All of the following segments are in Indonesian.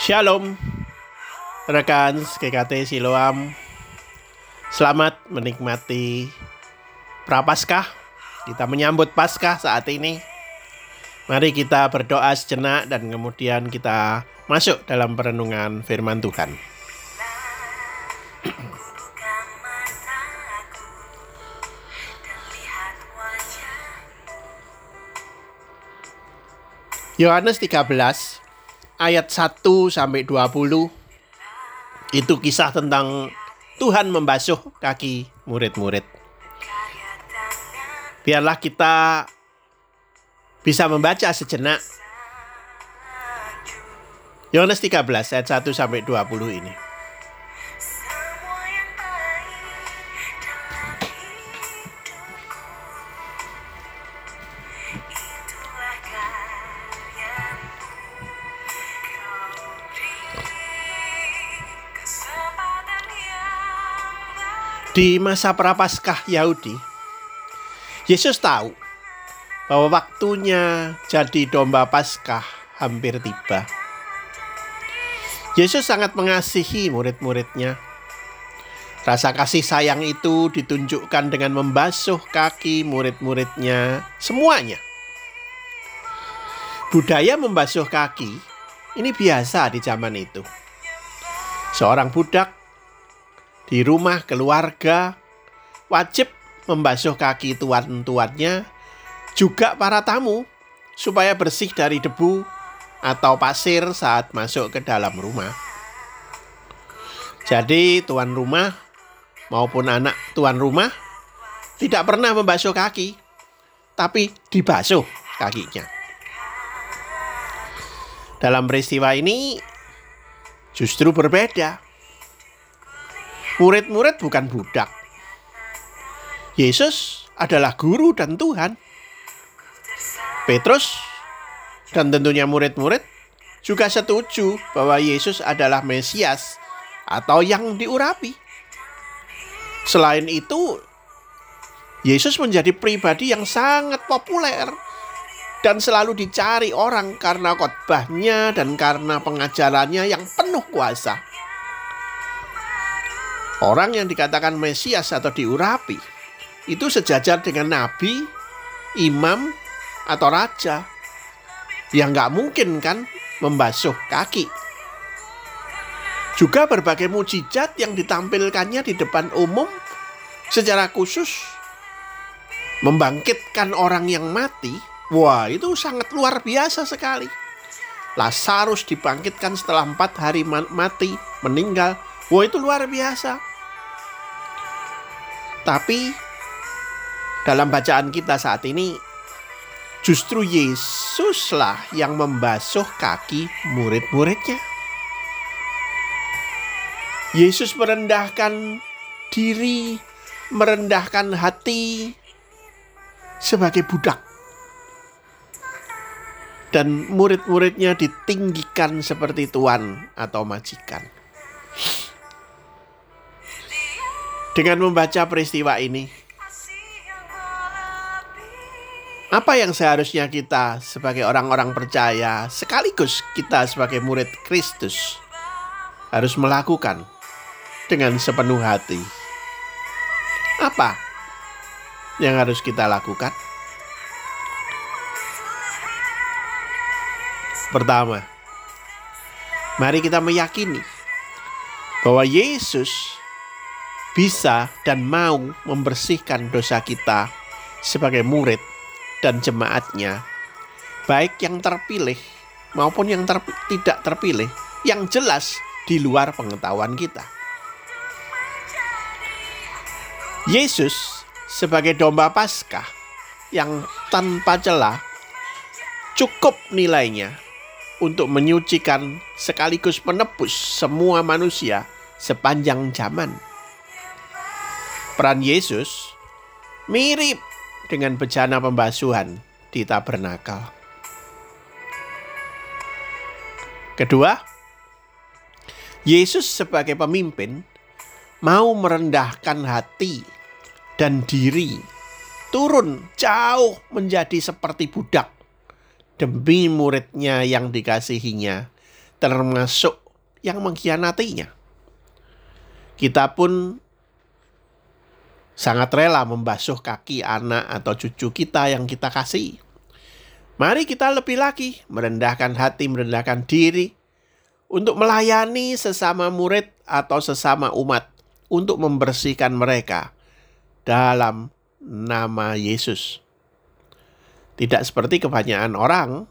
Shalom rekan GKT Siloam. Selamat menikmati Prapaskah. Kita menyambut Paskah saat ini. Mari kita berdoa sejenak dan kemudian kita masuk dalam perenungan firman Tuhan Yohanes 13 ayat 1 sampai 20 itu kisah tentang Tuhan membasuh kaki murid-murid. Biarlah kita bisa membaca sejenak Yohanes 13 ayat 1 sampai 20 ini. Di masa prapaskah Yahudi, Yesus tahu bahwa waktunya jadi domba Paskah hampir tiba. Yesus sangat mengasihi murid-muridnya. Rasa kasih sayang itu ditunjukkan dengan membasuh kaki murid-muridnya semuanya. Budaya membasuh kaki ini biasa di zaman itu. Seorang budak di rumah keluarga wajib membasuh kaki tuan-tuannya, juga para tamu, supaya bersih dari debu atau pasir saat masuk ke dalam rumah. Jadi, tuan rumah maupun anak tuan rumah tidak pernah membasuh kaki, tapi dibasuh kakinya. Dalam peristiwa ini justru berbeda. Murid-murid bukan budak. Yesus adalah guru dan Tuhan. Petrus dan tentunya murid-murid juga setuju bahwa Yesus adalah Mesias atau yang diurapi. Selain itu, Yesus menjadi pribadi yang sangat populer dan selalu dicari orang karena khotbahnya dan karena pengajarannya yang penuh kuasa. Orang yang dikatakan Mesias atau diurapi itu sejajar dengan nabi, imam, atau raja. Yang nggak mungkin kan membasuh kaki. Juga berbagai mujizat yang ditampilkannya di depan umum secara khusus membangkitkan orang yang mati. Wah, itu sangat luar biasa sekali. Lazarus dibangkitkan setelah empat hari mati, meninggal. Wah, itu luar biasa. Tapi dalam bacaan kita saat ini justru Yesuslah yang membasuh kaki murid-muridnya. Yesus merendahkan diri, merendahkan hati sebagai budak. Dan murid-muridnya ditinggikan seperti tuan atau majikan. Dengan membaca peristiwa ini, apa yang seharusnya kita sebagai orang-orang percaya, sekaligus kita sebagai murid Kristus, harus melakukan dengan sepenuh hati? Apa yang harus kita lakukan? Pertama, mari kita meyakini bahwa Yesus bisa dan mau membersihkan dosa kita sebagai murid dan jemaatnya, baik yang terpilih maupun yang ter tidak terpilih, yang jelas di luar pengetahuan kita. Yesus sebagai domba Paskah yang tanpa celah cukup nilainya untuk menyucikan sekaligus menebus semua manusia sepanjang zaman peran Yesus mirip dengan bejana pembasuhan di tabernakel. Kedua, Yesus sebagai pemimpin mau merendahkan hati dan diri, turun jauh menjadi seperti budak demi muridnya yang dikasihinya, termasuk yang mengkhianatinya. Kita pun sangat rela membasuh kaki anak atau cucu kita yang kita kasih. Mari kita lebih lagi merendahkan hati, merendahkan diri untuk melayani sesama murid atau sesama umat untuk membersihkan mereka dalam nama Yesus. Tidak seperti kebanyakan orang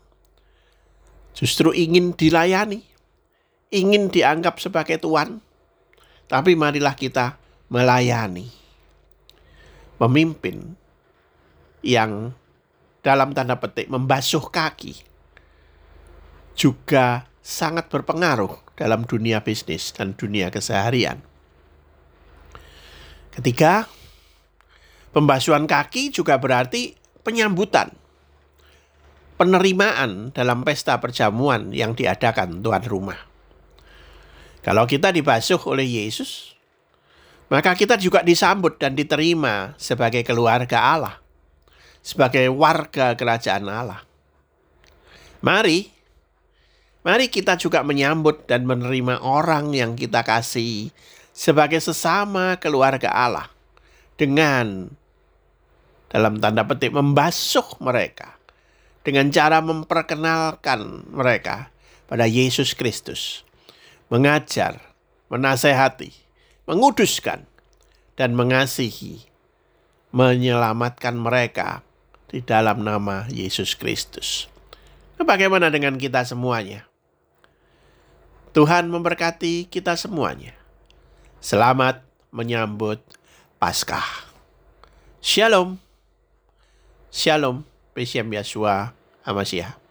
justru ingin dilayani, ingin dianggap sebagai tuan, tapi marilah kita melayani pemimpin yang dalam tanda petik membasuh kaki juga sangat berpengaruh dalam dunia bisnis dan dunia keseharian. Ketiga, pembasuhan kaki juga berarti penyambutan, penerimaan dalam pesta perjamuan yang diadakan tuan rumah. Kalau kita dibasuh oleh Yesus, maka kita juga disambut dan diterima sebagai keluarga Allah, sebagai warga kerajaan Allah. Mari, mari kita juga menyambut dan menerima orang yang kita kasih sebagai sesama keluarga Allah dengan dalam tanda petik membasuh mereka dengan cara memperkenalkan mereka pada Yesus Kristus, mengajar, menasehati, menguduskan, dan mengasihi, menyelamatkan mereka di dalam nama Yesus Kristus. Bagaimana dengan kita semuanya? Tuhan memberkati kita semuanya. Selamat menyambut Paskah. Shalom. Shalom. Besiam Yasua Amasiah.